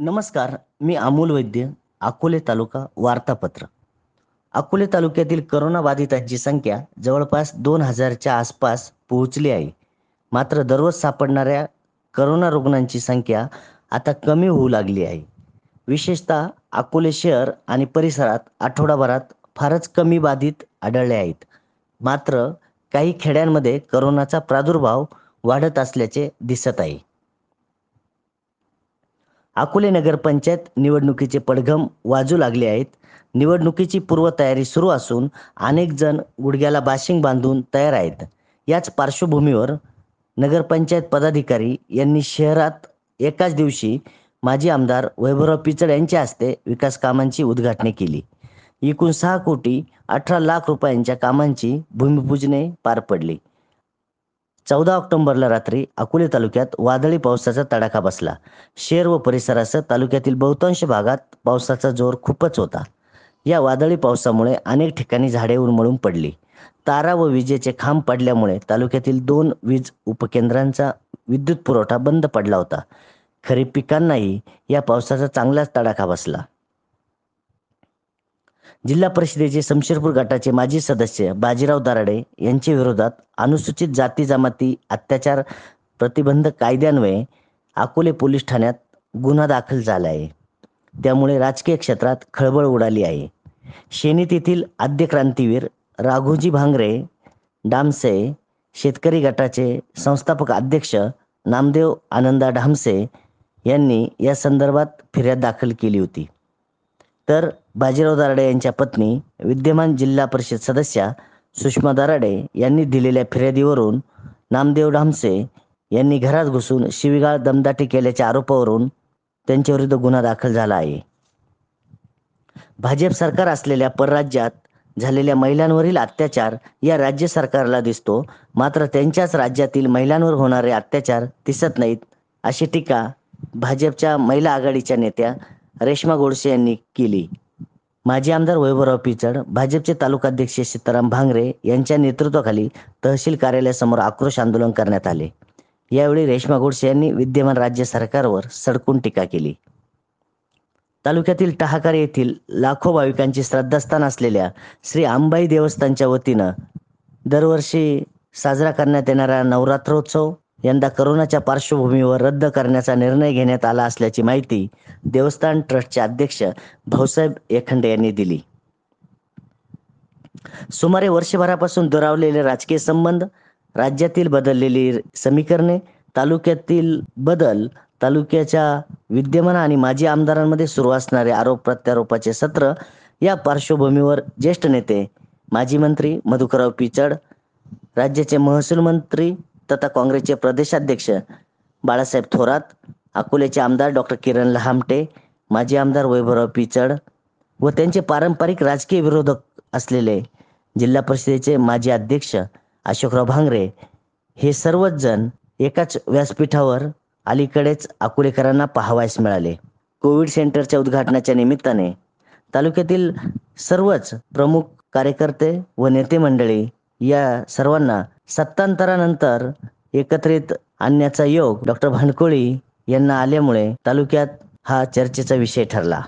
नमस्कार मी अमोल वैद्य अकोले तालुका वार्तापत्र. अकोले तालुक्यातील करोना बाधितांची संख्या जवळपास दोन हजारच्या आसपास पोहोचली आहे. मात्र दररोज सापडणाऱ्या करोना रुग्णांची संख्या आता कमी होऊ लागली आहे. विशेषतः अकोले शहर आणि परिसरात आठवडाभरात फारच कमी बाधित आढळले आहेत. मात्र काही खेड्यांमध्ये करोनाचा प्रादुर्भाव वाढत असल्याचे दिसत आहे. अकोले नगरपंचायत निवडणुकीचे पडघम वाजू लागले आहेत. निवडणुकीची पूर्वतयारी सुरू असून अनेक जण गुडघ्याला बाशिंग बांधून तयार आहेत. याच पार्श्वभूमीवर नगरपंचायत पदाधिकारी यांनी शहरात एकाच दिवशी माजी आमदार वैभवराव पिचड यांच्या हस्ते विकास कामांची उद्घाटने केली. एकूण सहा कोटी अठरा लाख रुपयांच्या कामांची भूमिपूजने पार पडली. चौदा ऑक्टोबरला रात्री अकोले तालुक्यात वादळी पावसाचा तडाखा बसला. शेर व परिसरासह तालुक्यातील बहुतांश भागात पावसाचा जोर खूपच होता. या वादळी पावसामुळे अनेक ठिकाणी झाडे उन्मळून पडली. तारा व विजेचे खांब पडल्यामुळे तालुक्यातील दोन वीज उपकेंद्रांचा विद्युत पुरवठा बंद पडला होता. खरीप पिकांनाही या पावसाचा चांगलाच तडाखा बसला. जिल्हा परिषदेचे शमशेरपूर गटाचे माजी सदस्य बाजीराव दराडे यांच्या विरोधात अनुसूचित जाती जमाती अत्याचार प्रतिबंध कायद्यान्वये अकोले पोलीस ठाण्यात गुन्हा दाखल झाला आहे. त्यामुळे राजकीय क्षेत्रात खळबळ उडाली आहे. शेनी तेथील आद्य क्रांतीवीर राघोजी भांगरे डामसे शेतकरी गटाचे संस्थापक अध्यक्ष नामदेव आनंदा डामसे यांनी या संदर्भात फिर्याद दाखल केली होती. तर बाजीराव दराडे यांच्या पत्नी विद्यमान जिल्हा परिषद सदस्या सुषमा दराडे यांनी दिलेल्या फिर्यादीवरून नामदेव ढामसे यांनी घरात घुसून शिवीगाळ दमदाटी केल्याच्या आरोपावरून त्यांच्याविरुद्ध गुन्हा दाखल झाला आहे. भाजप सरकार असलेल्या परराज्यात झालेल्या महिलांवरील अत्याचार या राज्य सरकारला दिसतो मात्र त्यांच्याच राज्यातील महिलांवर होणारे अत्याचार दिसत नाहीत अशी टीका भाजपच्या महिला आघाडीच्या नेत्या रेश्मा गोडसे यांनी केली. माजी आमदार वैभवराव पिचड भाजपचे तालुकाध्यक्ष सीताराम भांगरे यांच्या नेतृत्वाखाली तहसील कार्यालयासमोर आक्रोश आंदोलन करण्यात आले. यावेळी रेश्मा गोडसे यांनी विद्यमान राज्य सरकारवर सडकून टीका केली. तालुक्यातील टहाकार येथील लाखो भाविकांची श्रद्धास्थान असलेल्या श्री अंबाई देवस्थानच्या वतीनं दरवर्षी साजरा करण्यात येणारा नवरात्रोत्सव यंदा करोनाच्या पार्श्वभूमीवर रद्द करण्याचा निर्णय घेण्यात आला असल्याची माहिती देवस्थान ट्रस्टचे अध्यक्ष भाऊसाहेब एखंडे यांनी दिली. सुमारे वर्षभरापासून दुरावलेले राजकीय संबंध राज्यातील बदललेली समीकरणे तालुक्यातील बदल तालुक्याच्या विद्यमान आणि माजी आमदारांमध्ये सुरू असणारे आरोप प्रत्यारोपाचे सत्र या पार्श्वभूमीवर ज्येष्ठ नेते माजी मंत्री मधुकरराव पिचड राज्याचे महसूल मंत्री तथा काँग्रेसचे प्रदेशाध्यक्ष बाळासाहेब थोरात अकोल्याचे आमदार डॉक्टर किरण लहामटे माजी आमदार वैभवराव पिचड व त्यांचे पारंपरिक राजकीय विरोधक असलेले जिल्हा परिषदेचे माजी अध्यक्ष अशोकराव भांगरे हे सर्वच जण एकाच व्यासपीठावर अलीकडेच अकोलेकरांना पाहावयास मिळाले. कोविड सेंटरच्या उद्घाटनाच्या निमित्ताने तालुक्यातील सर्वच प्रमुख कार्यकर्ते व नेते मंडळी या सर्वांना सत्तांतरानंतर एकत्रित आणण्याचा योग डॉक्टर भानकोळी यांना आल्यामुळे तालुक्यात हा चर्चेचा विषय ठरला.